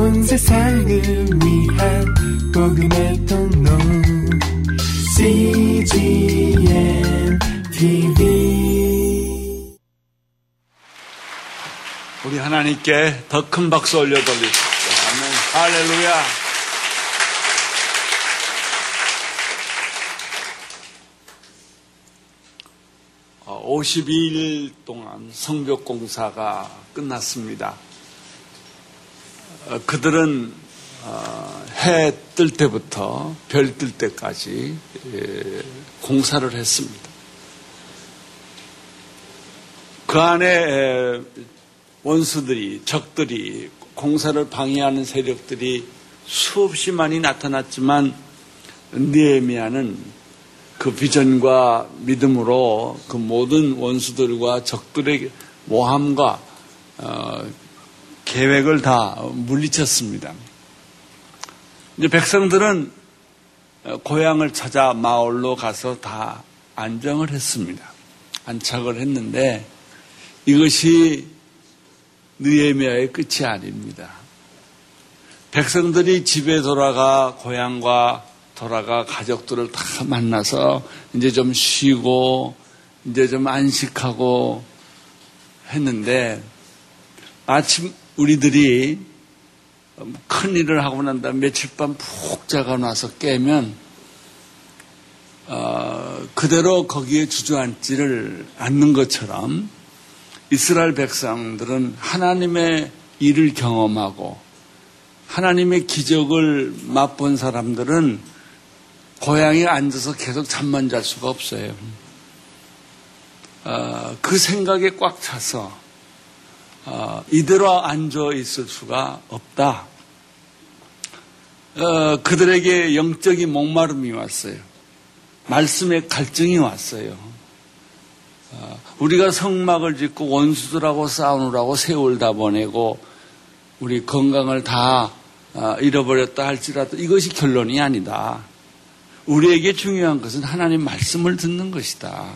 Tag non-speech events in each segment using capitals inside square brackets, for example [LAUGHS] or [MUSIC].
온 세상을 위한 복음의 통로 CGM TV 우리 하나님께 더 큰 박수 올려 돌리십시오. 아멘. 할렐루야. 어, 52일 동안 성벽 공사가 끝났습니다. 어, 그들은 어, 해뜰 때부터 별 뜰 때까지 예, 공사를 했습니다. 그 안에 원수들이, 적들이, 공사를 방해하는 세력들이 수없이 많이 나타났지만 느에미아는 그 비전과 믿음으로 그 모든 원수들과 적들의 모함과 어, 계획을 다 물리쳤습니다. 이제 백성들은 고향을 찾아 마을로 가서 다 안정을 했습니다. 안착을 했는데 이것이 느에미아의 끝이 아닙니다. 백성들이 집에 돌아가 고향과 돌아가 가족들을 다 만나서 이제 좀 쉬고 이제 좀 안식하고 했는데 마침 우리들이 큰 일을 하고 난 다음 며칠 밤 푹 자가 나서 깨면 어, 그대로 거기에 주저앉지를 않는 것처럼 이스라엘 백성들은 하나님의 일을 경험하고 하나님의 기적을 맛본 사람들은 고향에 앉아서 계속 잠만 잘 수가 없어요. 어, 그 생각에 꽉 차서 어, 이대로 앉아 있을 수가 없다. 어, 그들에게 영적인 목마름이 왔어요. 말씀의 갈증이 왔어요. 어, 우리가 성막을 짓고 원수들하고 싸우느라고 세월 다 보내고 우리 건강을 다 어, 잃어버렸다 할지라도 이것이 결론이 아니다. 우리에게 중요한 것은 하나님 말씀을 듣는 것이다.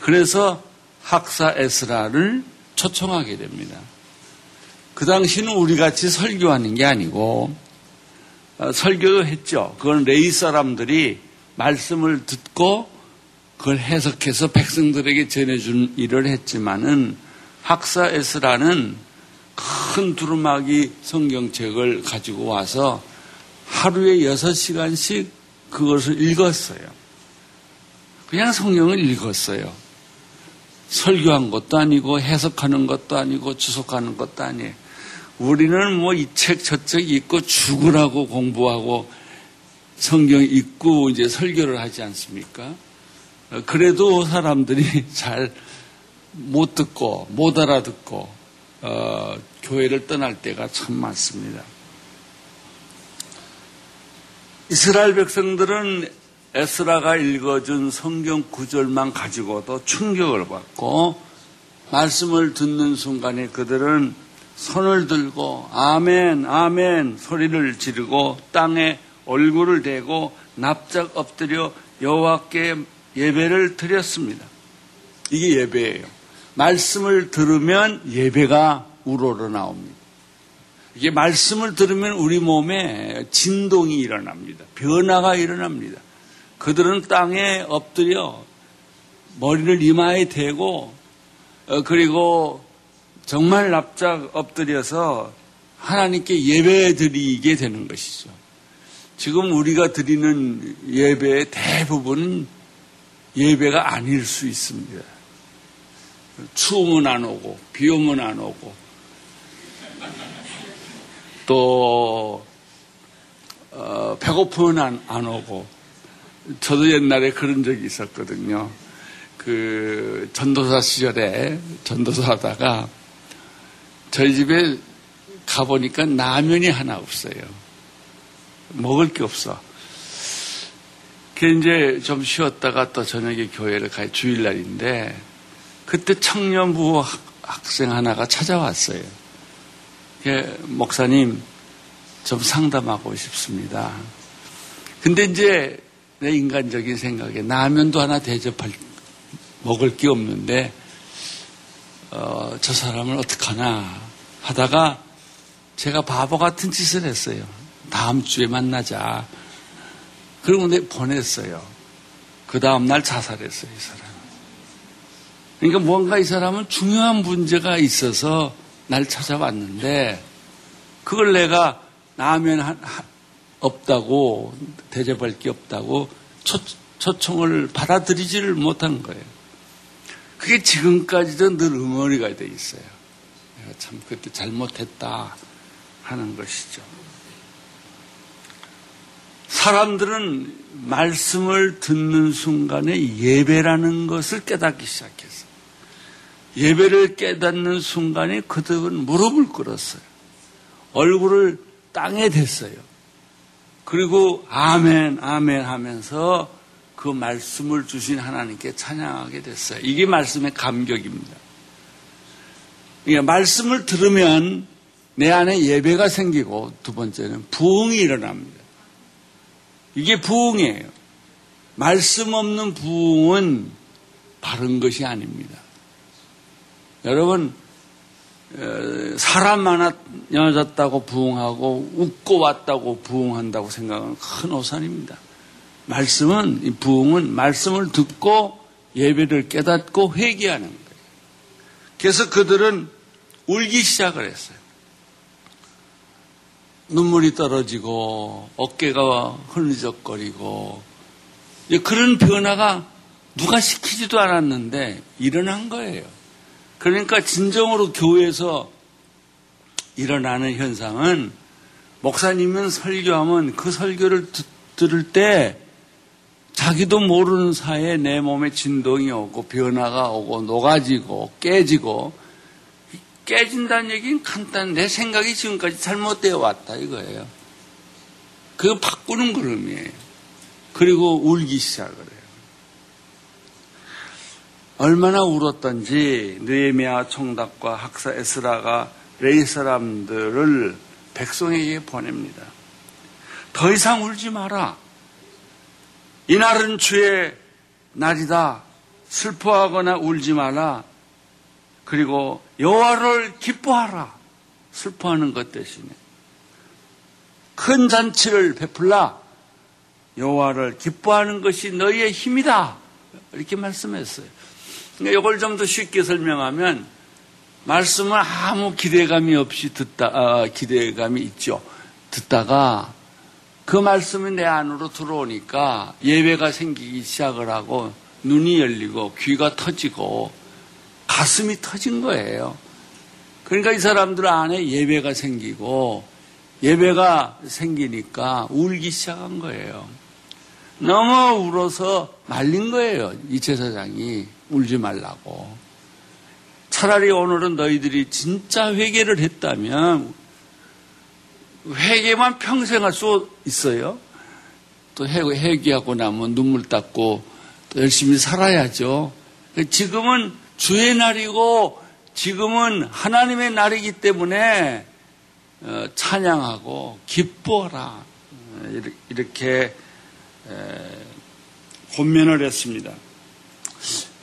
그래서 학사 에스라를 초청하게 됩니다. 그 당시는 우리 같이 설교하는 게 아니고 어, 설교했죠. 그건 레이 사람들이 말씀을 듣고 그걸 해석해서 백성들에게 전해준 일을 했지만은 학사 에스라는 큰 두루마기 성경책을 가지고 와서 하루에 여섯 시간씩 그것을 읽었어요. 그냥 성경을 읽었어요. 설교한 것도 아니고 해석하는 것도 아니고 주석하는 것도 아니에요. 우리는 뭐 이 책 저 책 읽고 죽으라고 공부하고 성경 읽고 이제 설교를 하지 않습니까? 그래도 사람들이 [LAUGHS] 잘 못 듣고 못 알아듣고 어, 교회를 떠날 때가 참 많습니다. 이스라엘 백성들은 에스라가 읽어준 성경 구절만 가지고도 충격을 받고 말씀을 듣는 순간에 그들은 손을 들고 아멘 아멘 소리를 지르고 땅에 얼굴을 대고 납작 엎드려 여호와께 예배를 드렸습니다. 이게 예배예요. 말씀을 들으면 예배가 우러러 나옵니다. 이게 말씀을 들으면 우리 몸에 진동이 일어납니다. 변화가 일어납니다. 그들은 땅에 엎드려 머리를 이마에 대고 어, 그리고 정말 납작 엎드려서 하나님께 예배 드리게 되는 것이죠. 지금 우리가 드리는 예배의 대부분은 예배가 아닐 수 있습니다. 추우면 안 오고, 비 오면 안 오고, 또, 어, 배고프면 안, 안 오고, 저도 옛날에 그런 적이 있었거든요. 그, 전도사 시절에 전도사 하다가 저희 집에 가보니까 라면이 하나 없어요. 먹을 게 없어. 그 이제 좀 쉬었다가 또 저녁에 교회를 가요. 주일날인데 그때 청년부 학생 하나가 찾아왔어요. 목사님 좀 상담하고 싶습니다. 근데 이제 내 인간적인 생각에 라면도 하나 대접할 먹을 게 없는데 어, 저 사람을 어떡하나 하다가 제가 바보 같은 짓을 했어요. 다음 주에 만나자. 그리고 내 보냈어요. 그 다음날 자살했어요, 이 사람. 그러니까 뭔가 이 사람은 중요한 문제가 있어서 날 찾아왔는데, 그걸 내가 나면 없다고, 대접할 게 없다고 초, 초청을 받아들이지를 못한 거예요. 그게 지금까지도 늘 응어리가 돼 있어요. 내가 참 그때 잘못했다 하는 것이죠. 사람들은 말씀을 듣는 순간에 예배라는 것을 깨닫기 시작했어요. 예배를 깨닫는 순간에 그들은 무릎을 꿇었어요. 얼굴을 땅에 댔어요. 그리고 아멘, 아멘 하면서 그 말씀을 주신 하나님께 찬양하게 됐어요. 이게 말씀의 감격입니다. 그러니까 말씀을 들으면 내 안에 예배가 생기고 두 번째는 부흥이 일어납니다. 이게 부흥이에요. 말씀 없는 부흥은 바른 것이 아닙니다. 여러분 어, 사람 많아졌다고 부흥하고 웃고 왔다고 부흥한다고 생각하는 큰 오산입니다. 말씀은 이 부흥은 말씀을 듣고 예배를 깨닫고 회개하는 거예요. 그래서 그들은 울기 시작을 했어요. 눈물이 떨어지고 어깨가 흐느적거리고 그런 변화가 누가 시키지도 않았는데 일어난 거예요. 그러니까 진정으로 교회에서 일어나는 현상은 목사님은 설교하면 그 설교를 듣, 들을 때 자기도 모르는 사이에 내 몸에 진동이 오고 변화가 오고 녹아지고 깨지고 깨진다는 얘기는 간단. 내 생각이 지금까지 잘못되어 왔다 이거예요. 그거 바꾸는 걸음이에요. 그리고 울기 시작을 해요. 얼마나 울었던지 느에미아 총독과 학사 에스라가 레이 사람들을 백성에게 보냅니다. 더 이상 울지 마라. 이날은 주의 날이다. 슬퍼하거나 울지 마라. 그리고 여호와를 기뻐하라. 슬퍼하는 것 대신에 큰 잔치를 베풀라. 여호와를 기뻐하는 것이 너희의 힘이다. 이렇게 말씀했어요. 그러니까 이걸 좀 더 쉽게 설명하면 말씀을 아무 기대감이 없이 듣다 아, 기대감이 있죠. 듣다가 그 말씀이 내 안으로 들어오니까 예배가 생기기 시작을 하고 눈이 열리고 귀가 터지고 가슴이 터진 거예요. 그러니까 이 사람들 안에 예배가 생기고 예배가 생기니까 울기 시작한 거예요. 너무 울어서 말린 거예요. 이 제사장이 울지 말라고. 차라리 오늘은 너희들이 진짜 회개를 했다면 회개만 평생 할 수 있어요. 또 회개하고 나면 눈물 닦고 또 열심히 살아야죠. 지금은 주의 날이고 지금은 하나님의 날이기 때문에 어, 찬양하고 기뻐하라 어, 이렇게 권면을 했습니다.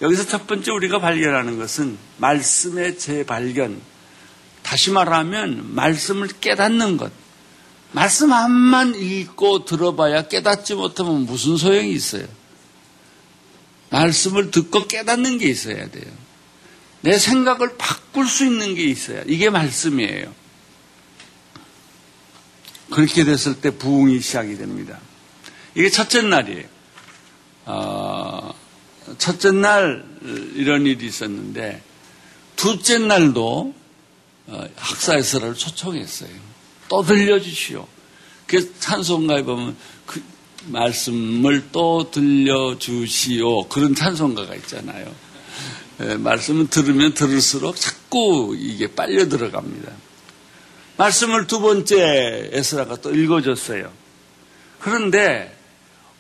여기서 첫 번째 우리가 발견하는 것은 말씀의 재발견. 다시 말하면 말씀을 깨닫는 것. 말씀 한만 읽고 들어봐야 깨닫지 못하면 무슨 소용이 있어요? 말씀을 듣고 깨닫는 게 있어야 돼요. 내 생각을 바꿀 수 있는 게 있어야. 이게 말씀이에요. 그렇게 됐을 때 부흥이 시작이 됩니다. 이게 첫째 날이에요. 어, 첫째 날 이런 일이 있었는데 둘째 날도 어, 학사에서를 초청했어요. 또 들려 주시오. 그 찬송가에 보면 그 말씀을 또 들려 주시오. 그런 찬송가가 있잖아요. 예, 말씀을 들으면 들을수록 자꾸 이게 빨려 들어갑니다. 말씀을 두 번째 에스라가 또 읽어줬어요. 그런데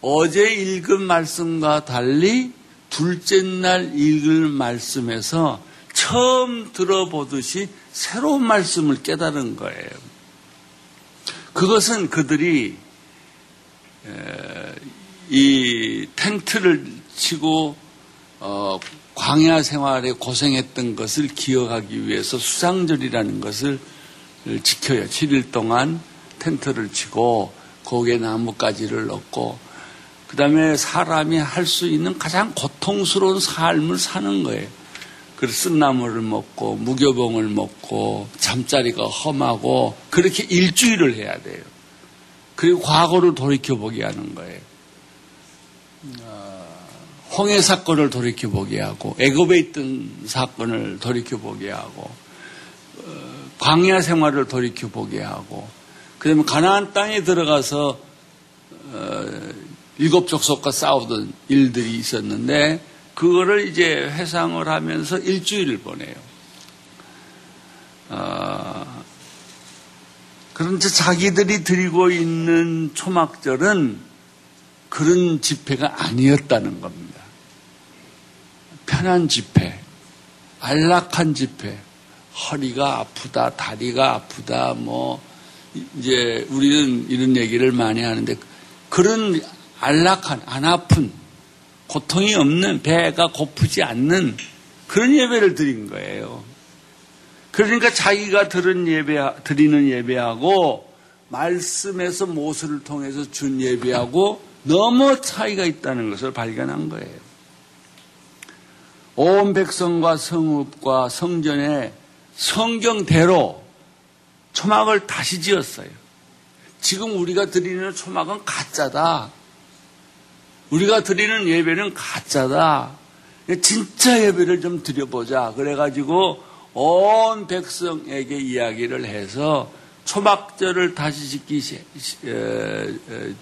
어제 읽은 말씀과 달리 둘째 날 읽을 말씀에서 처음 들어보듯이 새로운 말씀을 깨달은 거예요. 그것은 그들이 이 텐트를 치고 어, 광야 생활에 고생했던 것을 기억하기 위해서 수상절이라는 것을 지켜요. 7일 동안 텐트를 치고 거기에 나뭇가지를 넣고 그 다음에 사람이 할 수 있는 가장 고통스러운 삶을 사는 거예요. 그래서 쓴나물을 먹고 무교봉을 먹고 잠자리가 험하고 그렇게 일주일을 해야 돼요. 그리고 과거를 돌이켜보게 하는 거예요. 어, 홍해 사건을 돌이켜보게 하고 애굽에 있던 사건을 돌이켜보게 하고 어, 광야 생활을 돌이켜보게 하고 그다음에 가나안 땅에 들어가서 어, 일곱 족속과 싸우던 일들이 있었는데 그거를 이제 회상을 하면서 일주일을 보내요. 어, 그런데 자기들이 드리고 있는 초막절은 그런 집회가 아니었다는 겁니다. 편한 집회, 안락한 집회, 허리가 아프다, 다리가 아프다, 뭐, 이제 우리는 이런 얘기를 많이 하는데 그런 안락한, 안 아픈, 고통이 없는, 배가 고프지 않는 그런 예배를 드린 거예요. 그러니까 자기가 들은 예배, 드리는 예배하고 말씀에서 모습을 통해서 준 예배하고 너무 차이가 있다는 것을 발견한 거예요. 온 백성과 성읍과 성전에 성경대로 초막을 다시 지었어요. 지금 우리가 드리는 초막은 가짜다. 우리가 드리는 예배는 가짜다. 진짜 예배를 좀 드려보자. 그래가지고 온 백성에게 이야기를 해서 초막절을 다시 지키,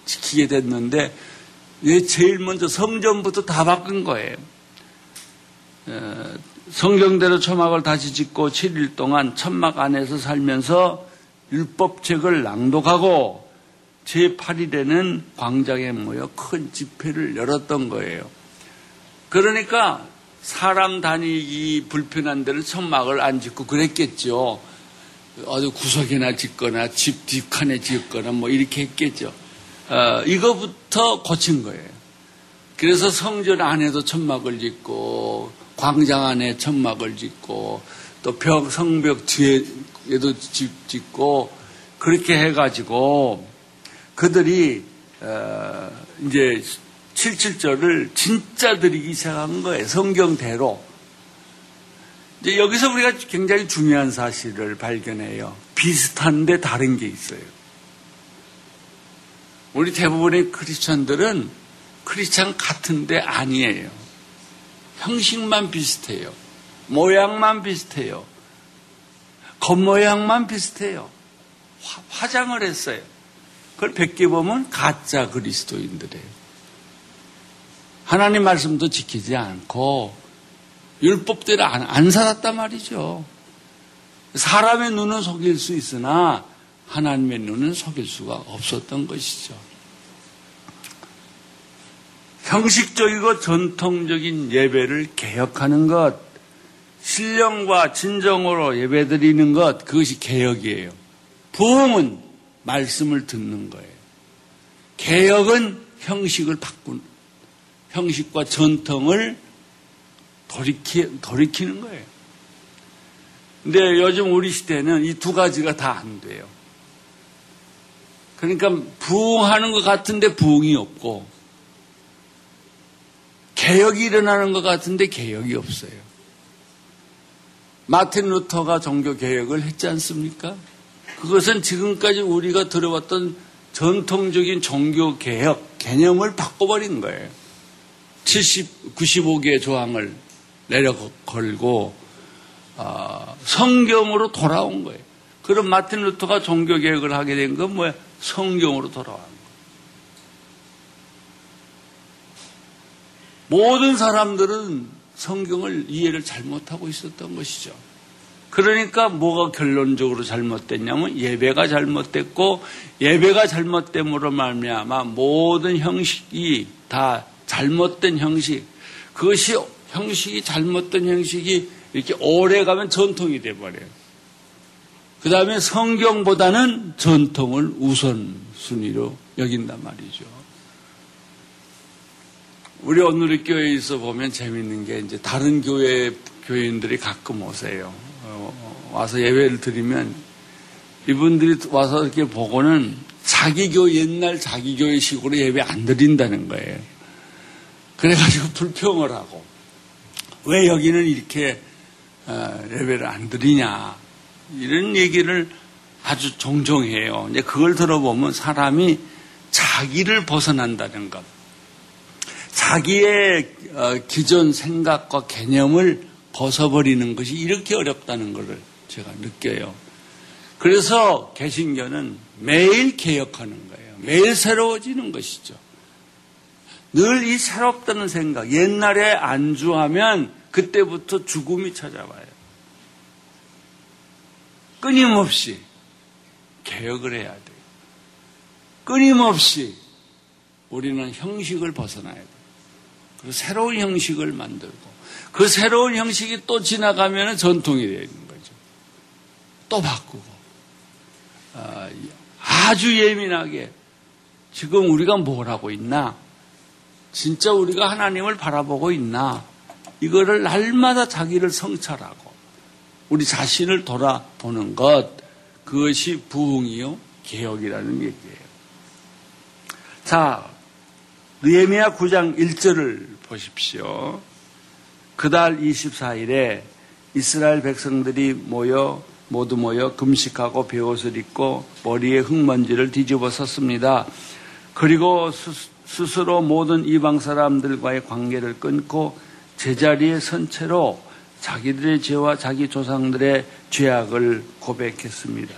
지키 게 됐는데 제일 먼저 성전부터 다 바꾼 거예요. 성경대로 초막을 다시 짓고 7일 동안 천막 안에서 살면서 율법책을 낭독하고 제8일에는 광장에 모여 큰 집회를 열었던 거예요. 그러니까 사람 다니기 불편한 데는 천막을 안 짓고 그랬겠죠. 어디 구석이나 짓거나 집 뒷칸에 짓거나 뭐 이렇게 했겠죠. 어, 이거부터 고친 거예요. 그래서 성전 안에도 천막을 짓고 광장 안에 천막을 짓고 또 벽, 성벽 뒤에도 짓고 그렇게 해가지고 그들이 어, 이제 77절을 진짜 드리기 시작한 거예요. 성경대로. 이제 여기서 우리가 굉장히 중요한 사실을 발견해요. 비슷한데 다른 게 있어요. 우리 대부분의 크리스천들은 크리스천 같은데 아니에요. 형식만 비슷해요. 모양만 비슷해요. 겉모양만 비슷해요. 화, 장을 했어요. 그걸 베껴 보면 가짜 그리스도인들이에요. 하나님 말씀도 지키지 않고 율법대로 안, 안 살았단 말이죠. 사람의 눈은 속일 수 있으나 하나님의 눈은 속일 수가 없었던 것이죠. 형식적이고 전통적인 예배를 개혁하는 것, 신령과 진정으로 예배드리는 것, 그것이 개혁이에요. 부흥은 말씀을 듣는 거예요. 개혁은 형식을 바꾸는, 형식과 전통을 돌이키, 돌이키는 거예요. 근데 요즘 우리 시대는 이 두 가지가 다 안 돼요. 그러니까 부흥하는 것 같은데 부흥이 없고 개혁이 일어나는 것 같은데 개혁이 없어요. 마틴 루터가 종교 개혁을 했지 않습니까? 그것은 지금까지 우리가 들어왔던 전통적인 종교 개혁 개념을 바꿔버린 거예요. 70, 95개의 조항을 내려 걸고 어, 성경으로 돌아온 거예요. 그럼 마틴 루터가 종교 개혁을 하게 된 건 뭐야? 성경으로 돌아온 거예요. 모든 사람들은 성경을 이해를 잘못하고 있었던 것이죠. 그러니까 뭐가 결론적으로 잘못됐냐면 예배가 잘못됐고 예배가 잘못됨으로 말미암아 모든 형식이 다 잘못된 형식 그것이 형식이 잘못된 형식이 이렇게 오래 가면 전통이 돼 버려요. 그 다음에 성경보다는 전통을 우선 순위로 여긴단 말이죠. 우리 오늘의 교회에서 보면 재밌는 게 이제 다른 교회 교인들이 가끔 오세요. 어, 와서 예배를 드리면 이분들이 와서 이렇게 보고는 자기 교 옛날 자기 교회식으로 예배 안 드린다는 거예요. 그래가지고 [LAUGHS] 불평을 하고 왜 여기는 이렇게 어, 예배를 안 드리냐 이런 얘기를 아주 종종 해요. 이제 그걸 들어보면 사람이 자기를 벗어난다는 것, 자기의 어, 기존 생각과 개념을 벗어버리는 것이 이렇게 어렵다는 것을 제가 느껴요. 그래서 개신교는 매일 개혁하는 거예요. 매일 새로워지는 것이죠. 늘 이 새롭다는 생각, 옛날에 안주하면 그때부터 죽음이 찾아와요. 끊임없이 개혁을 해야 돼요. 끊임없이 우리는 형식을 벗어나야 돼요. 새로운 형식을 만들고 그 새로운 형식이 또 지나가면 전통이 거죠. 또 바꾸고 아, 아주 예민하게 지금 우리가 뭘 하고 있나? 진짜 우리가 하나님을 바라보고 있나? 이거를 날마다 자기를 성찰하고 우리 자신을 돌아보는 것 그것이 부흥이요 개혁이라는 얘기예요. 자, 느헤미야 9장 1절을 보십시오. 그달 24일에 이스라엘 백성들이 모여 모두 모여 금식하고 베옷을 입고 머리에 흙먼지를 뒤집어 섰습니다. 그리고 스스로 모든 이방 사람들과의 관계를 끊고 제자리에 선 채로 자기들의 죄와 자기 조상들의 죄악을 고백했습니다.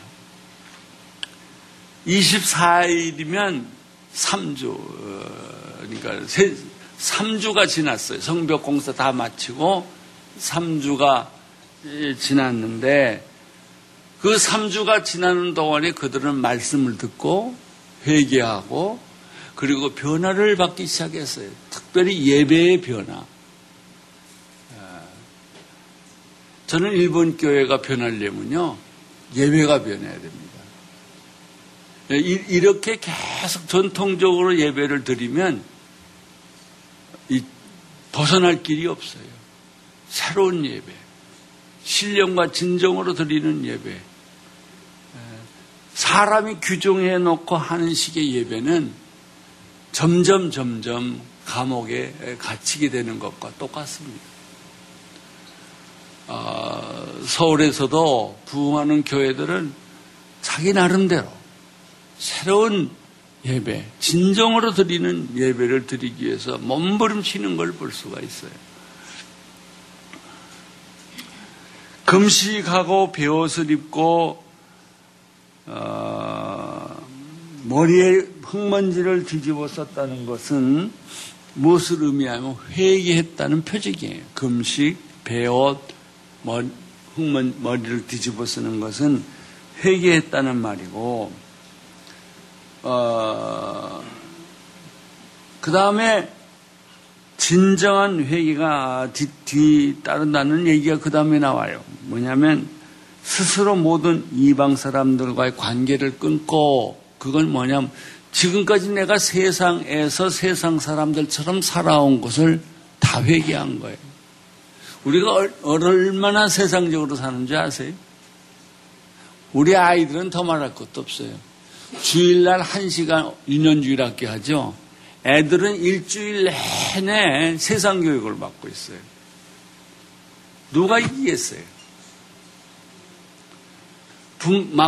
24일이면 3주, 그러니까 3주가 지났어요. 성벽 공사 다 마치고 3주가 지났는데 그 3주가 지나는 동안에 그들은 말씀을 듣고 회개하고 그리고 변화를 받기 시작했어요. 특별히 예배의 변화. 저는 일본 교회가 변하려면요, 예배가 변해야 됩니다. 이렇게 계속 전통적으로 예배를 드리면 벗어날 길이 없어요. 새로운 예배, 신령과 진정으로 드리는 예배, 사람이 규정해 놓고 하는 식의 예배는 점점 점점 감옥에 갇히게 되는 것과 똑같습니다. 어, 서울에서도 부흥하는 교회들은 자기 나름대로 새로운 예배, 진정으로 드리는 예배를 드리기 위해서 몸부림치는 걸 볼 수가 있어요. 금식하고 배옷을 입고 어, 머리에 흙먼지를 뒤집어 썼다는 것은 무엇을 의미하면 회개했다는 표적이에요. 금식, 배옷, 머리, 흙먼, 머리를 뒤집어 쓰는 것은 회개했다는 말이고, 어, 그 다음에 진정한 회개가 뒤, 뒤 따른다는 얘기가 그 다음에 나와요. 뭐냐면 스스로 모든 이방 사람들과의 관계를 끊고 그건 뭐냐면 지금까지 내가 세상에서 세상 사람들처럼 살아온 것을 다 회개한 거예요. 우리가 얼마나 세상적으로 사는지 아세요? 우리 아이들은 더 말할 것도 없어요. 주일날 한 시간 유년주일 학교 하죠. 애들은 일주일 내내 세상 교육을 받고 있어요. 누가 이기겠어요?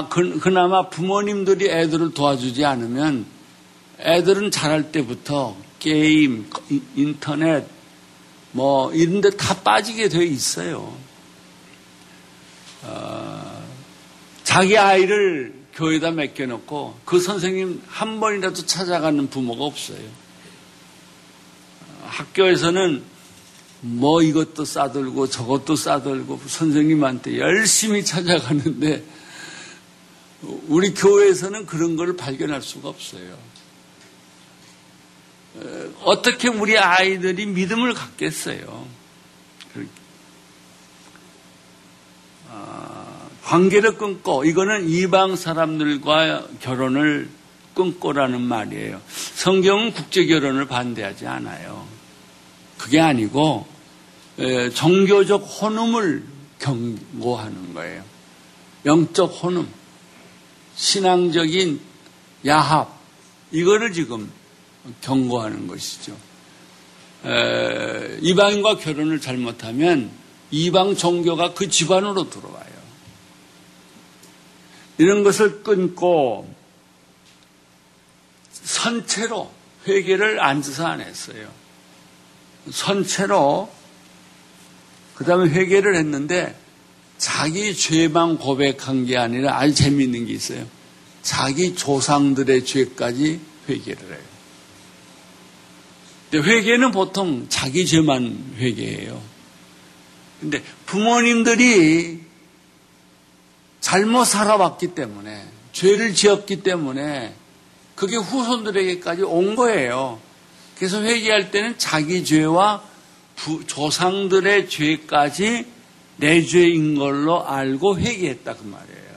그, 그나마 부모님들이 애들을 도와주지 않으면 애들은 자랄 때부터 게임, 인터넷, 뭐, 이런 데 다 빠지게 돼 있어요. 어, 자기 아이를 교회에다 맡겨놓고 그 선생님 한 번이라도 찾아가는 부모가 없어요. 학교에서는 뭐 이것도 싸들고 저것도 싸들고 선생님한테 열심히 찾아가는데 우리 교회에서는 그런 걸 발견할 수가 없어요. 어떻게 우리 아이들이 믿음을 갖겠어요? 아, 관계를 끊고 이거는 이방 사람들과 결혼을 끊고라는 말이에요. 성경은 국제 결혼을 반대하지 않아요. 그게 아니고 종교적 혼음을 경고하는 거예요. 영적 혼음. 신앙적인 야합 이거를 지금 경고하는 것이죠. 에, 이방인과 결혼을 잘못하면 이방 종교가 그 집안으로 들어와요. 이런 것을 끊고 선체로 회개를 앉아서 안 했어요. 선체로 그 다음에 회개를 했는데 자기 죄만 고백한 게 아니라 아주 재미있는 게 있어요. 자기 조상들의 죄까지 회개를 해요. 근데 회개는 보통 자기 죄만 회개해요. 근데 부모님들이 잘못 살아왔기 때문에 죄를 지었기 때문에 그게 후손들에게까지 온 거예요. 그래서 회개할 때는 자기 죄와 부, 조상들의 죄까지 내 죄인 걸로 알고 회개했다 그 말이에요.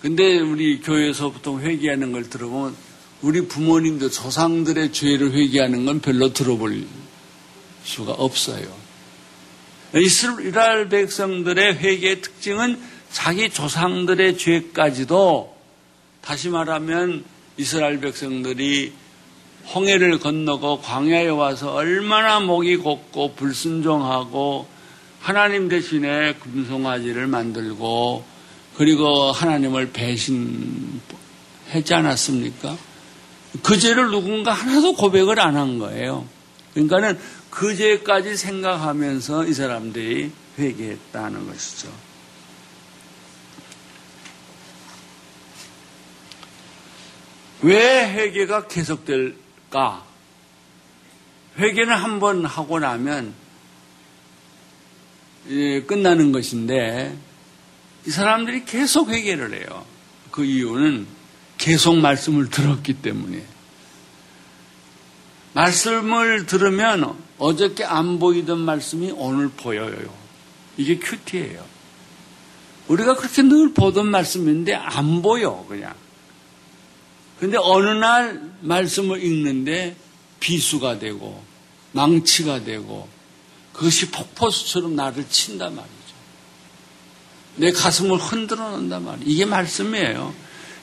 근데 우리 교회에서 보통 회개하는 걸 들어보면 우리 부모님도 조상들의 죄를 회개하는 건 별로 들어볼 수가 없어요. 이스라엘 백성들의 회개의 특징은 자기 조상들의 죄까지도 다시 말하면 이스라엘 백성들이 홍해를 건너고 광야에 와서 얼마나 목이 곱고 불순종하고 하나님 대신에 금송아지를 만들고 그리고 하나님을 배신했지 않았습니까? 그 죄를 누군가 하나도 고백을 안 한 거예요. 그러니까는 그 죄까지 생각하면서 이 사람들이 회개했다는 것이죠. 왜 회개가 계속될 까? 회개는 한번 하고 나면 끝나는 것인데 이 사람들이 계속 회개를 해요. 그 이유는 계속 말씀을 들었기 때문에. 말씀을 들으면 어저께 안 보이던 말씀이 오늘 보여요. 이게 큐티예요. 우리가 그렇게 늘 보던 말씀인데 안 보여, 그냥. 근데 어느 날 말씀을 읽는데 비수가 되고 망치가 되고 그것이 폭포수처럼 나를 친단 말이죠. 내 가슴을 흔들어 놓는단 말이에요. 이게 말씀이에요.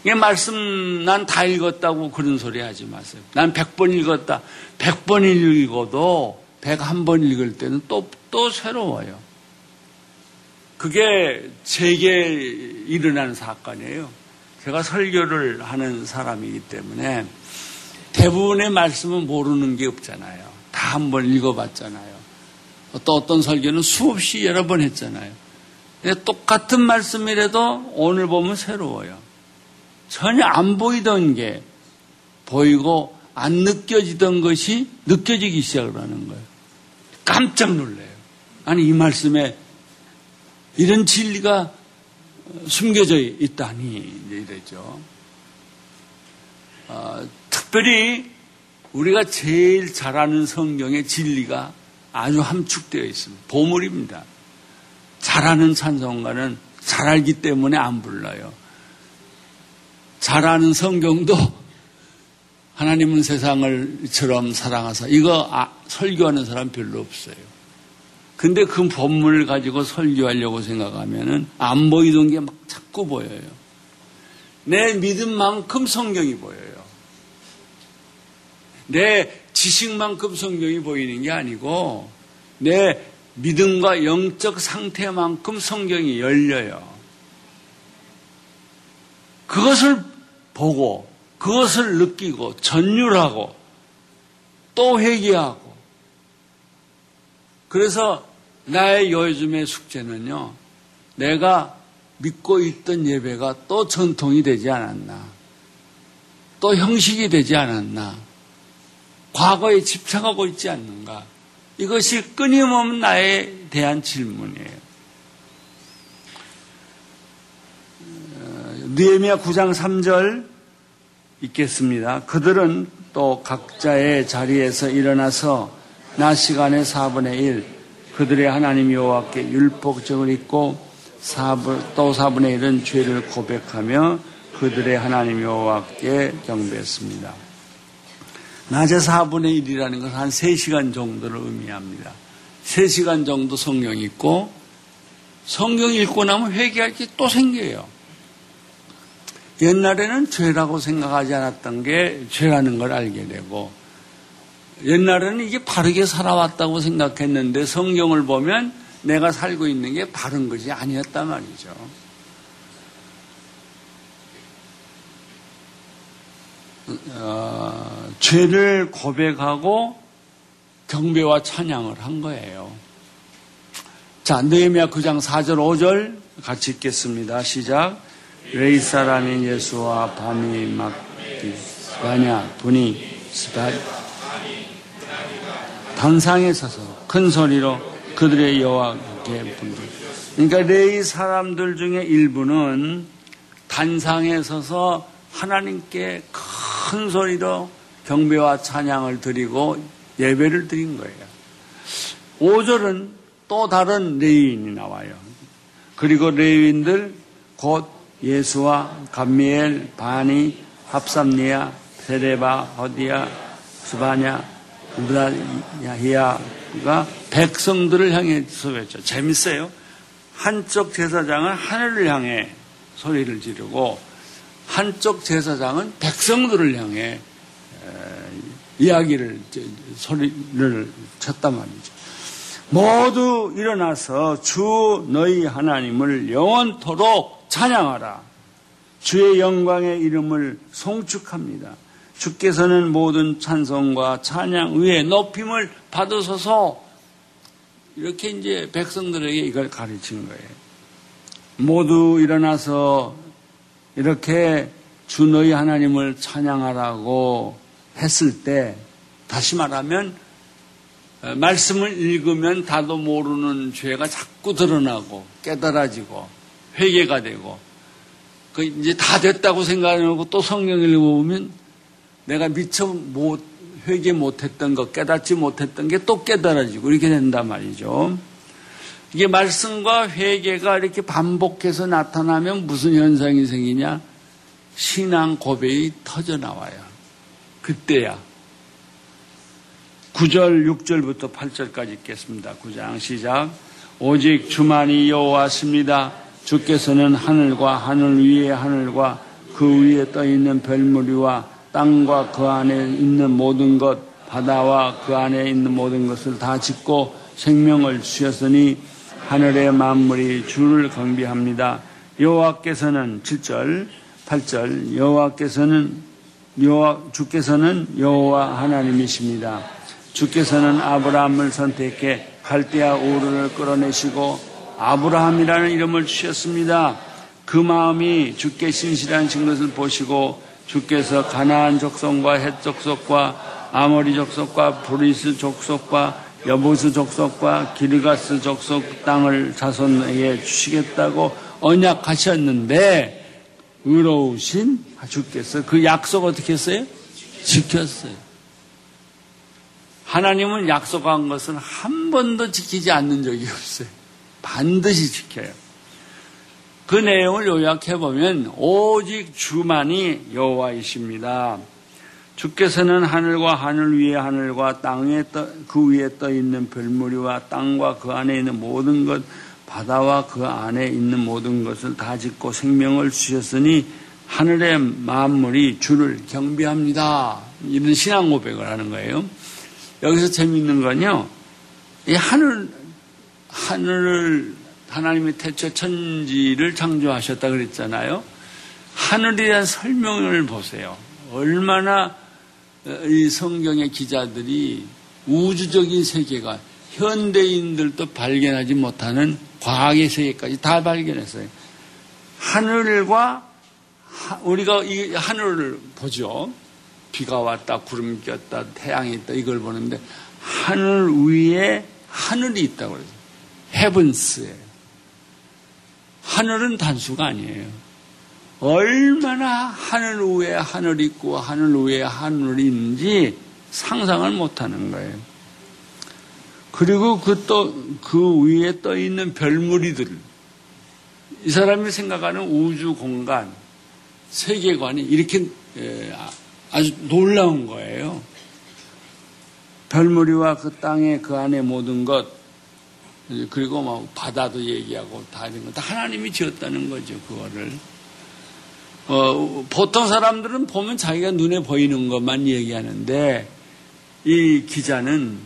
이게 말씀 난 다 읽었다고 그런 소리 하지 마세요. 난 100번 읽었다. 100번 읽어도 101번 읽을 때는 또, 또 새로워요. 그게 제게 일어나는 사건이에요. 제가 설교를 하는 사람이기 때문에 대부분의 말씀은 모르는 게 없잖아요. 다 한번 읽어봤잖아요. 또 어떤 설교는 수없이 여러 번 했잖아요. 똑같은 말씀이라도 오늘 보면 새로워요. 전혀 안 보이던 게 보이고 안 느껴지던 것이 느껴지기 시작을 하는 거예요. 깜짝 놀래요. 아니, 이 말씀에 이런 진리가 숨겨져 있다니, 이래죠. 어, 특별히 우리가 제일 잘 아는 성경의 진리가 아주 함축되어 있습니다. 보물입니다. 잘 아는 찬송가는 잘 알기 때문에 안 불러요. 잘 아는 성경도 하나님은 세상을처럼 사랑하사 이거 아, 설교하는 사람 별로 없어요. 근데 그 본문을 가지고 설교하려고 생각하면은 안 보이던 게 막 자꾸 보여요. 내 믿음만큼 성경이 보여요. 내 지식만큼 성경이 보이는 게 아니고 내 믿음과 영적 상태만큼 성경이 열려요. 그것을 보고 그것을 느끼고 전율하고 또 회개하고 그래서 나의 요즘의 숙제는요. 내가 믿고 있던 예배가 또 전통이 되지 않았나. 또 형식이 되지 않았나. 과거에 집착하고 있지 않는가. 이것이 끊임없는 나에 대한 질문이에요. 느헤미야 9장 3절 읽겠습니다. 그들은 또 각자의 자리에서 일어나서 낮 시간의 4분의 1 그들의 하나님 여호와께 율법적을 4분, 또 4분의 1은 죄를 고백하며 그들의 하나님 여호와께 경배했습니다. 낮에 4분의 1이라는 것은 한 3시간 정도를 의미합니다. 3시간 정도 성경 읽고 성경 읽고 나면 회개할 게 또 생겨요. 옛날에는 죄라고 생각하지 않았던 게 죄라는 걸 알게 되고 옛날에는 이게 바르게 살아왔다고 생각했는데 성경을 보면 내가 살고 있는 게 바른 것이 아니었단 말이죠. 어, 죄를 고백하고 경배와 찬양을 한 거예요. 자, 느헤미야 9장 4절 5절 같이 읽겠습니다. 시작. 레이 사람인 예수와 밤이 막기 스바냐 분이 스바 단상에 서서 큰 소리로 그들의 여호와께 분들. 그러니까 레이 사람들 중에 일부는 단상에 서서 하나님께 큰 소리로 경배와 찬양을 드리고 예배를 드린 거예요. 5절은 또 다른 레위인이 나와요. 그리고 레위인들 곧 예수와 감미엘, 바니, 합삼니아, 세레바, 허디아, 수바냐, 우다야히야가 백성들을 향해 소했죠. 재밌어요. 한쪽 제사장은 하늘을 향해 소리를 지르고 한쪽 제사장은 백성들을 향해 이야기를 소리를 쳤단 말이죠. 모두 일어나서 주 너희 하나님을 영원토록 찬양하라. 주의 영광의 이름을 송축합니다. 주께서는 모든 찬송과 찬양 위에 높임을 받으소서 이렇게 이제 백성들에게 이걸 가르친 거예요. 모두 일어나서 이렇게 주 너희 하나님을 찬양하라고 했을 때 다시 말하면 말씀을 읽으면 다도 모르는 죄가 자꾸 드러나고 깨달아지고 회개가 되고 그 이제 다 됐다고 생각하고 또 성경을 읽어보면 내가 미처 못 회개 못했던 것 깨닫지 못했던 게 또 깨달아지고 이렇게 된단 말이죠. 이게 말씀과 회개가 이렇게 반복해서 나타나면 무슨 현상이 생기냐? 신앙 고백이 터져 나와요. 그때야. 9절, 6절부터 8절까지 읽겠습니다. 9장 시작. 오직 주만이 여호와십니다. 주께서는 하늘과 하늘 위의 하늘과 그 위에 떠 있는 별무리와 땅과 그 안에 있는 모든 것, 바다와 그 안에 있는 모든 것을 다 짓고 생명을 주셨으니 하늘의 만물이 주를 경비합니다. 여호와께서는 7절, 8절 여호와께서는 여호와 주께서는 여호와 하나님이십니다. 주께서는 아브라함을 선택해 갈대아 우르를 끌어내시고 아브라함이라는 이름을 주셨습니다. 그 마음이 주께 신실하신 것을 보시고 주께서 가나안 족속과 헷 족속과 아모리 족속과 브리스 족속과 여보스 족속과 기르가스 족속 땅을 자손에게 주시겠다고 언약하셨는데 의로우신 주께서 그 약속 어떻게 했어요? 지켰어요. 하나님은 약속한 것은 한 번도 지키지 않는 적이 없어요. 반드시 지켜요. 그 내용을 요약해 보면 오직 주만이 여호와이십니다. 주께서는 하늘과 하늘 위에 하늘과 땅에 떠, 그 위에 떠 있는 별무리와 땅과 그 안에 있는 모든 것 바다와 그 안에 있는 모든 것을 다 짓고 생명을 주셨으니 하늘의 만물이 주를 경비합니다. 이런 신앙 고백을 하는 거예요. 여기서 재미있는 건요. 이 하늘 하늘을 하나님의 태초 천지를 창조하셨다 그랬잖아요. 하늘이란 설명을 보세요. 얼마나 이 성경의 기자들이 우주적인 세계가 현대인들도 발견하지 못하는 과학의 세계까지 다 발견했어요. 하늘과 우리가 이 하늘을 보죠. 비가 왔다, 구름이 꼈다, 태양이 있다 이걸 보는데 하늘 위에 하늘이 있다고 그러죠. 헤븐스에 하늘은 단수가 아니에요. 얼마나 하늘 위에 하늘이 있고 하늘 위에 하늘이 있는지 상상을 못하는 거예요. 그리고 그 또, 그 위에 떠 있는 별무리들. 이 사람이 생각하는 우주 공간, 세계관이 이렇게 아주 놀라운 거예요. 별무리와 그 땅에 그 안에 모든 것, 그리고 막 바다도 얘기하고 다 이런 거 다 하나님이 지었다는 거죠, 그거를. 어, 보통 사람들은 보면 자기가 눈에 보이는 것만 얘기하는데 이 기자는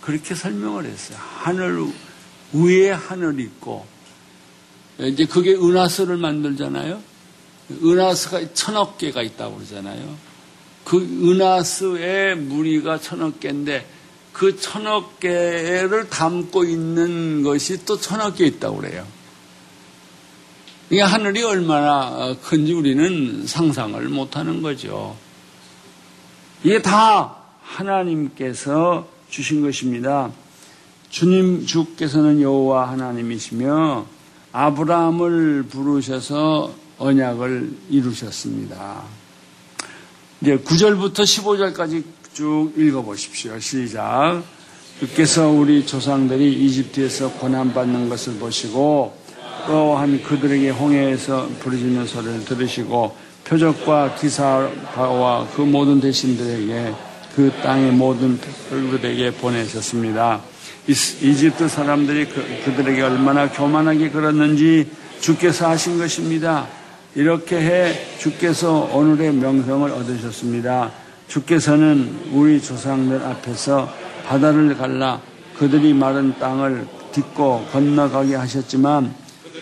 그렇게 설명을 했어요. 하늘 위에 하늘이 있고 이제 그게 은하수를 만들잖아요. 은하수가 천억 개가 있다고 그러잖아요. 그 은하수의 무리가 천억 개인데 그 천억 개를 담고 있는 것이 또 천억 개 있다고 그래요. 이 하늘이 얼마나 큰지 우리는 상상을 못하는 거죠. 이게 다 하나님께서 주신 것입니다. 주님 주께서는 여호와 하나님이시며 아브라함을 부르셔서 언약을 이루셨습니다. 이제 9절부터 15절까지 쭉 읽어보십시오. 시작. 주께서 우리 조상들이 이집트에서 고난받는 것을 보시고 또한 그들에게 홍해에서 부르짖는 소리를 들으시고 표적과 기사와 그 모든 대신들에게 그 땅의 모든 백들에게 보내셨습니다. 이집트 사람들이 그, 그들에게 얼마나 교만하게 그었는지 주께서 하신 것입니다. 이렇게 해 주께서 오늘의 명성을 얻으셨습니다. 주께서는 우리 조상들 앞에서 바다를 갈라 그들이 마른 땅을 딛고 건너가게 하셨지만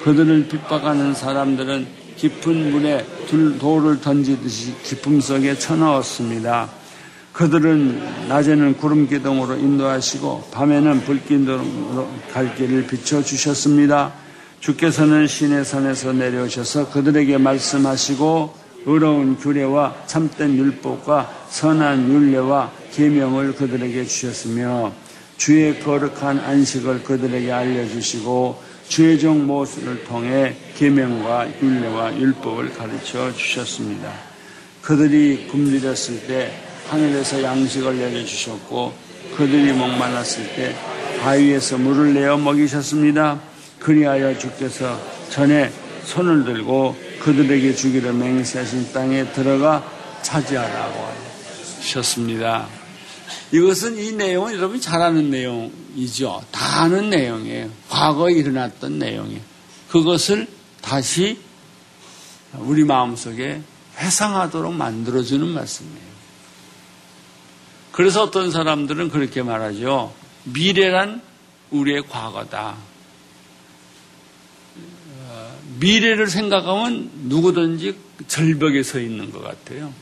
그들을 핍박하는 사람들은 깊은 물에 돌을 던지듯이 깊음 속에 쳐넣었습니다. 그들은 낮에는 구름 기둥으로 인도하시고 밤에는 불기둥으로 갈 길을 비춰 주셨습니다. 주께서는 신의 산에서 내려오셔서 그들에게 말씀하시고 의로운 규례와 참된 율법과 선한 율례와 계명을 그들에게 주셨으며 주의 거룩한 안식을 그들에게 알려주시고 주의 종 모습을 통해 계명과 율례와 율법을 가르쳐 주셨습니다. 그들이 굶주렸을 때 하늘에서 양식을 내려주셨고 그들이 목말랐을 때 바위에서 물을 내어 먹이셨습니다. 그리하여 주께서 전에 손을 들고 그들에게 주기를 맹세하신 땅에 들어가 차지하라고 하셨습니다. 이것은 이 내용은 여러분이 잘 아는 내용이죠. 다 아는 내용이에요. 과거에 일어났던 내용이에요. 그것을 다시 우리 마음속에 회상하도록 만들어주는 말씀이에요. 그래서 어떤 사람들은 그렇게 말하죠. 미래란 우리의 과거다. 어, 미래를 생각하면 누구든지 절벽에 서 있는 것 같아요.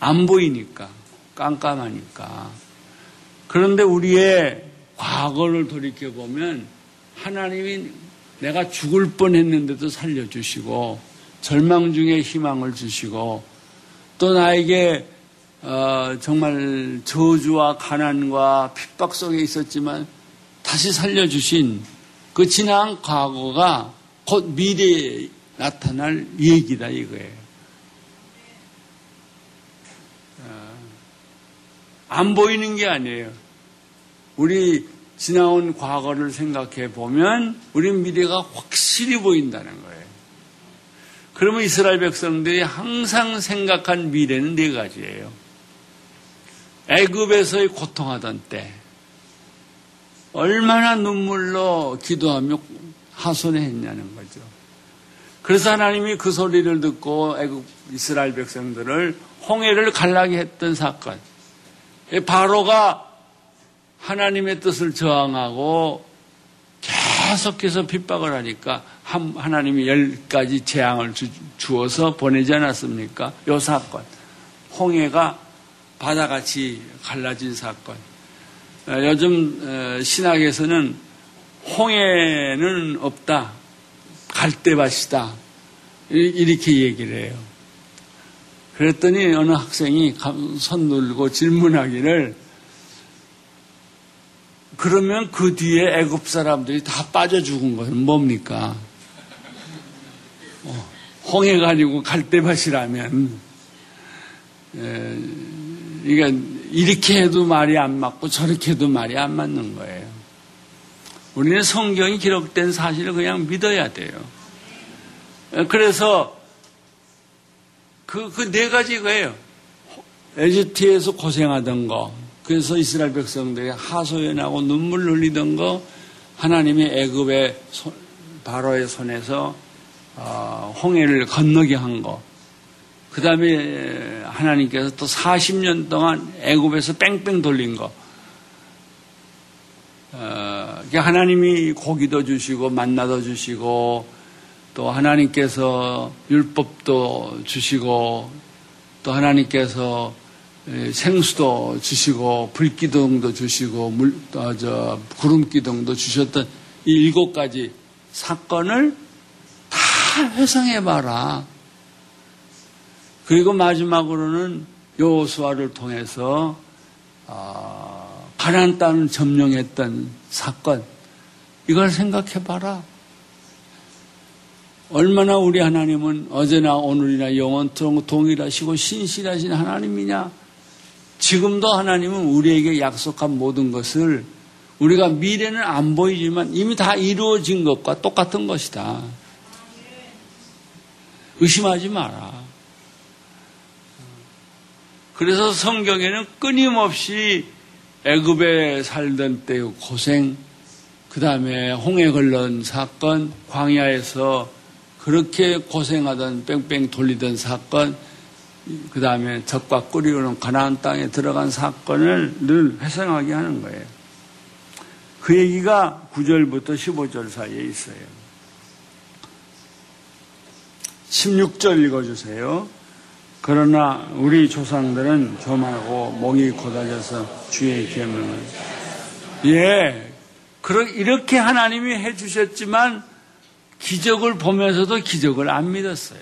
안 보이니까, 깜깜하니까. 그런데 우리의 과거를 돌이켜보면 하나님이 내가 죽을 뻔 했는데도 살려주시고, 절망 중에 희망을 주시고, 또 나에게 어, 정말 저주와 가난과 핍박 속에 있었지만 다시 살려주신 그 지난 과거가 곧 미래에 나타날 얘기다 이거예요. 어, 안 보이는 게 아니에요. 우리 지나온 과거를 생각해 보면 우리 미래가 확실히 보인다는 거예요. 그러면 이스라엘 백성들이 항상 생각한 미래는 네 가지예요. 애굽에서의 고통하던 때 얼마나 눈물로 기도하며 하소연했냐는 거죠. 그래서 하나님이 그 소리를 듣고 애굽 이스라엘 백성들을 홍해를 갈라게 했던 사건. 바로가 하나님의 뜻을 저항하고 계속해서 핍박을 하니까 하나님이 열 가지 재앙을 주 어서 보내지 않았습니까? 요 사건. 홍해가 바다같이 갈라진 사건. 어, 요즘 어, 신학에서는 홍해는 없다. 갈대밭이다. 이렇게 얘기를 해요. 그랬더니 어느 학생이 손 들고 질문하기를 그러면 그 뒤에 애굽 사람들이 다 빠져 죽은 것은 뭡니까? 어, 홍해가 아니고 갈대밭이라면 그러니까 이렇게 해도 말이 안 맞고 저렇게 해도 말이 안 맞는 거예요. 우리는 성경이 기록된 사실을 그냥 믿어야 돼요. 그래서 그, 그 네 가지 거예요. 에지트에서 고생하던 거, 그래서 이스라엘 백성들이 하소연하고 눈물 흘리던 거, 하나님이 애굽의 손, 바로의 손에서 어, 홍해를 건너게 한 거. 그 다음에 하나님께서 또 40년 동안 애굽에서 뺑뺑 돌린 거. 어, 하나님이 고기도 주시고 만나도 주시고 또 하나님께서 율법도 주시고 또 하나님께서 생수도 주시고 불기둥도 주시고 물, 어, 저 구름기둥도 주셨던 이 일곱 가지 사건을 다 회상해봐라. 그리고 마지막으로는 요수아를 통해서 어, 가나안 땅을 점령했던 사건 이걸 생각해 봐라. 얼마나 우리 하나님은 어제나 오늘이나 영원토록 동일하시고 신실하신 하나님이냐? 지금도 하나님은 우리에게 약속한 모든 것을 우리가 미래는 안 보이지만 이미 다 이루어진 것과 똑같은 것이다. 의심하지 마라. 그래서 성경에는 끊임없이 애굽에 살던 때의 고생, 그 다음에 홍해 걸른 사건, 광야에서 그렇게 고생하던 뺑뺑 돌리던 사건, 그 다음에 적과 꿀이오는 가나안 땅에 들어간 사건을 늘 회상하게 하는 거예요. 그 얘기가 9절부터 15절 사이에 있어요. 16절 읽어주세요. 그러나 우리 조상들은 교만하고 목이 고달려서 주의 계명을 예, 이렇게 하나님이 해주셨지만 기적을 보면서도 기적을 안 믿었어요.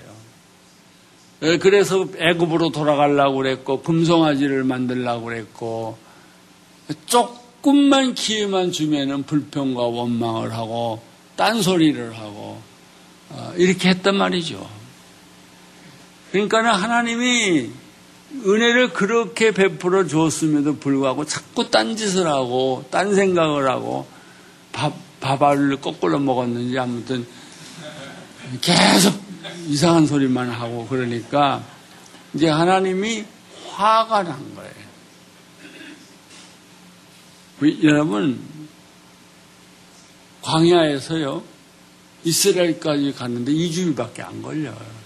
예, 그래서 애굽으로 돌아가려고 그랬고 금송아지를 만들려고 그랬고 조금만 기회만 주면은 불평과 원망을 하고 딴소리를 하고 어, 이렇게 했단 말이죠. 그러니까는 하나님이 은혜를 그렇게 베풀어 주었음에도 불구하고 자꾸 딴짓을 하고 딴 생각을 하고 밥, 밥알을 거꾸로 먹었는지 아무튼 계속 이상한 소리만 하고 그러니까 이제 하나님이 화가 난 거예요. 여러분, 광야에서요, 이스라엘까지 갔는데 2주일밖에 안 걸려요.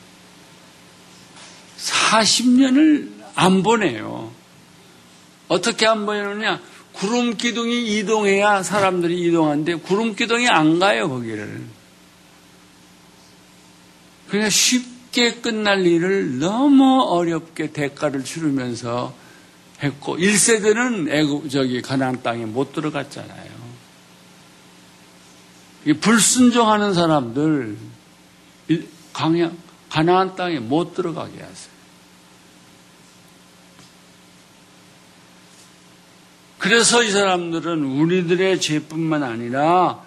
40년을 안 보내요. 어떻게 안 보내느냐? 구름 기둥이 이동해야 사람들이 이동하는데 구름 기둥이 안 가요, 거기를. 그냥 쉽게 끝날 일을 너무 어렵게 대가를 치르면서 했고 1세대는 애국 저기 가나안 땅에 못 들어갔잖아요. 불순종하는 사람들 강야 가나안 땅에 못 들어가게 하세요. 그래서 이 사람들은 우리들의 죄뿐만 아니라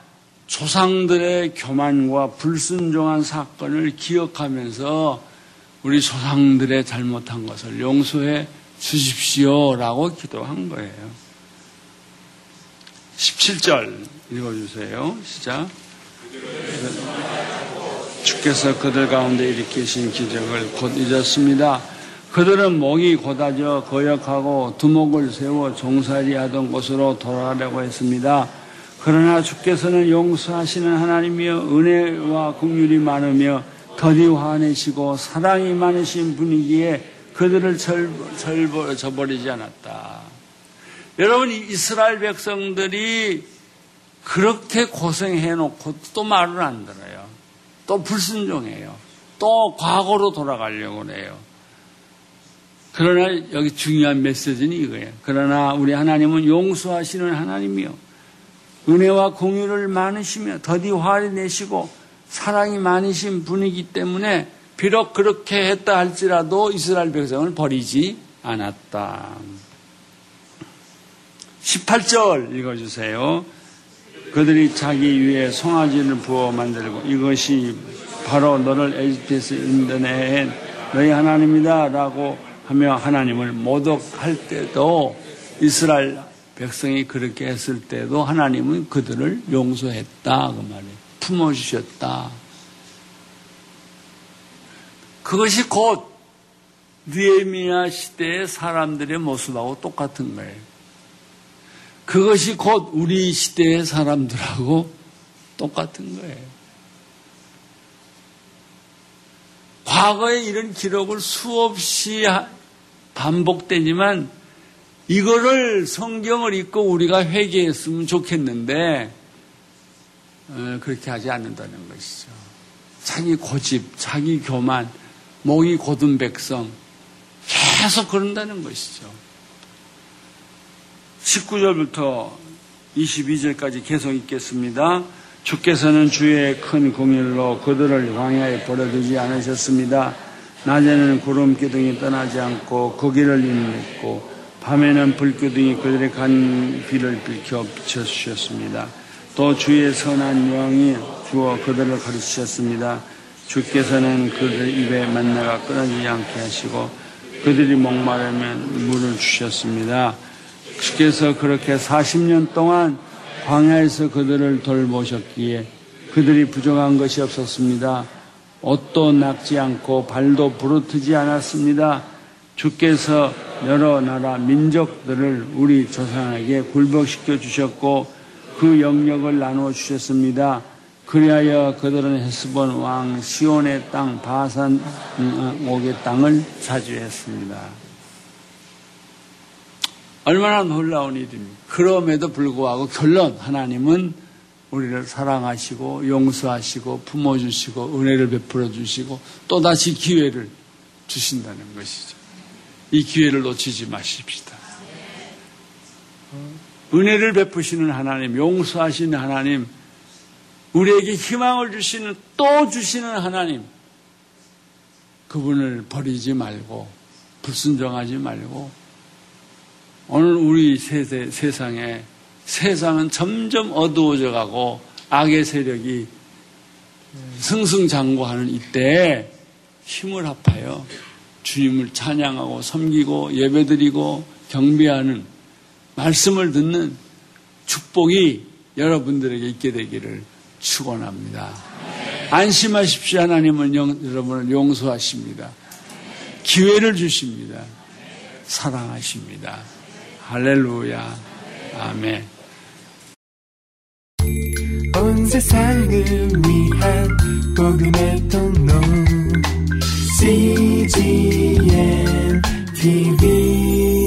조상들의 교만과 불순종한 사건을 기억하면서 우리 조상들의 잘못한 것을 용서해 주십시오라고 기도한 거예요. 17절 읽어주세요. 시작. 주께서 그들 가운데 일으키신 기적을 곧 잊었습니다. 그들은 목이 고다져 거역하고 두목을 세워 종살이 하던 곳으로 돌아가려고 했습니다. 그러나 주께서는 용서하시는 하나님이여 은혜와 긍휼이 많으며 더디 화내시고 사랑이 많으신 분이기에 그들을 절버, 저버리지 않았다. 여러분 이스라엘 백성들이 그렇게 고생해 놓고 또 말을 안 들어요. 또 불순종해요. 또 과거로 돌아가려고 해요. 그러나 여기 중요한 메시지는 이거예요. 그러나 우리 하나님은 용서하시는 하나님이요. 은혜와 공유를 많으시며 더디 화를 내시고 사랑이 많으신 분이기 때문에 비록 그렇게 했다 할지라도 이스라엘 백성을 버리지 않았다. 18절 읽어주세요. 그들이 자기 위에 송아지를 부어 만들고 이것이 바로 너를 에집트에서 인도내엔 너희 하나님이다라고 하며 하나님을 모독할 때도 이스라엘 백성이 그렇게 했을 때도 하나님은 그들을 용서했다. 그 말이에요. 품어주셨다. 그것이 곧 느에미야 시대의 사람들의 모습하고 똑같은 거예요. 그것이 곧 우리 시대의 사람들하고 똑같은 거예요. 과거에 이런 기록을 수없이 반복되지만 이거를 성경을 읽고 우리가 회개했으면 좋겠는데 어, 그렇게 하지 않는다는 것이죠. 자기 고집, 자기 교만, 목이 고든 백성 계속 그런다는 것이죠. 19절부터 22절까지 계속 읽겠습니다. 주께서는 주의 큰 공일로 그들을 광야에 버려두지 않으셨습니다. 낮에는 구름 기둥이 떠나지 않고 그 길을 인도했고 밤에는 불기둥이 그들의 간 길을 비켜 비춰주셨습니다. 또 주의 선한 영이 주어 그들을 가르치셨습니다. 주께서는 그들 입에 만나가 끊어지지 않게 하시고 그들이 목마르면 물을 주셨습니다. 주께서 그렇게 40년 동안 광야에서 그들을 돌보셨기에 그들이 부족한 것이 없었습니다. 옷도 낙지 않고 발도 부르트지 않았습니다. 주께서 여러 나라 민족들을 우리 조상에게 굴복시켜 주셨고 그 영역을 나누어 주셨습니다. 그리하여 그들은 헤스본 왕 시온의 땅 바산 옥의 땅을 차지했습니다. 얼마나 놀라운 일입니까? 그럼에도 불구하고 결론 하나님은 우리를 사랑하시고 용서하시고 품어 주시고 은혜를 베풀어 주시고 또 다시 기회를 주신다는 것이죠. 이 기회를 놓치지 마십시다. 은혜를 베푸시는 하나님, 용서하시는 하나님, 우리에게 희망을 주시는 또 주시는 하나님, 그분을 버리지 말고 불순종하지 말고 오늘 우리 세대, 세상에 세상은 점점 어두워져 가고 악의 세력이 승승장구하는 이때에 힘을 합하여 주님을 찬양하고 섬기고 예배드리고 경배하는 말씀을 듣는 축복이 여러분들에게 있게 되기를 축원합니다. 안심하십시오. 하나님은 영, 여러분을 용서하십니다. 기회를 주십니다. 사랑하십니다. 할렐루야. 아멘. 온 세상을 위한 복음의 통로 CGM TV